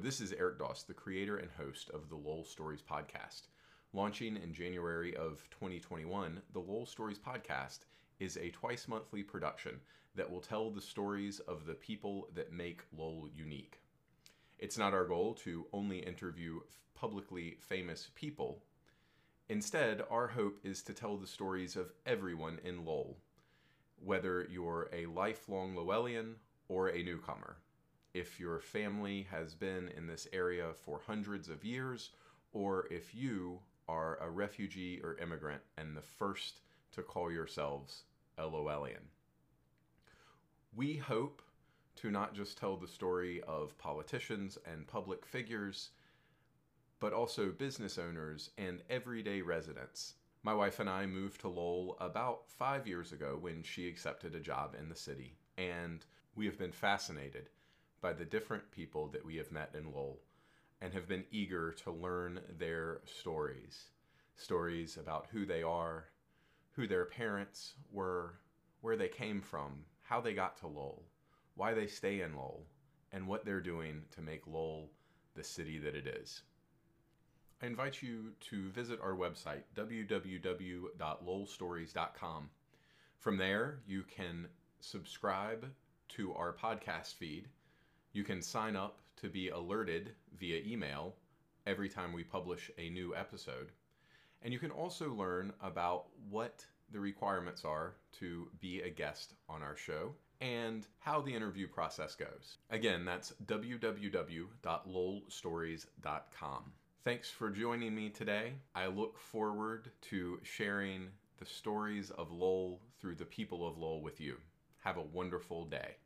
This is Eric Doss, the creator and host of the Lowell Stories podcast. Launching in January of 2021, the Lowell Stories podcast is a twice monthly production that will tell the stories of the people that make Lowell unique. It's not our goal to only interview publicly famous people. Instead, our hope is to tell the stories of everyone in Lowell, whether you're a lifelong Lowellian or a newcomer. If your family has been in this area for hundreds of years, or if you are a refugee or immigrant and the first to call yourselves a Lowellian. We hope to not just tell the story of politicians and public figures, but also business owners and everyday residents. My wife and I moved to Lowell about five years ago when she accepted a job in the city, and we have been fascinated by the different people that we have met in Lowell and have been eager to learn their stories. Stories about who they are, who their parents were, where they came from, how they got to Lowell, why they stay in Lowell, and what they're doing to make Lowell the city that it is. I invite you to visit our website, www.lowellstories.com. From there, you can subscribe to our podcast feed. You can sign up to be alerted via email every time we publish a new episode. And you can also learn about what the requirements are to be a guest on our show and how the interview process goes. Again, that's www.lowellstories.com. Thanks for joining me today. I look forward to sharing the stories of Lowell through the people of Lowell with you. Have a wonderful day.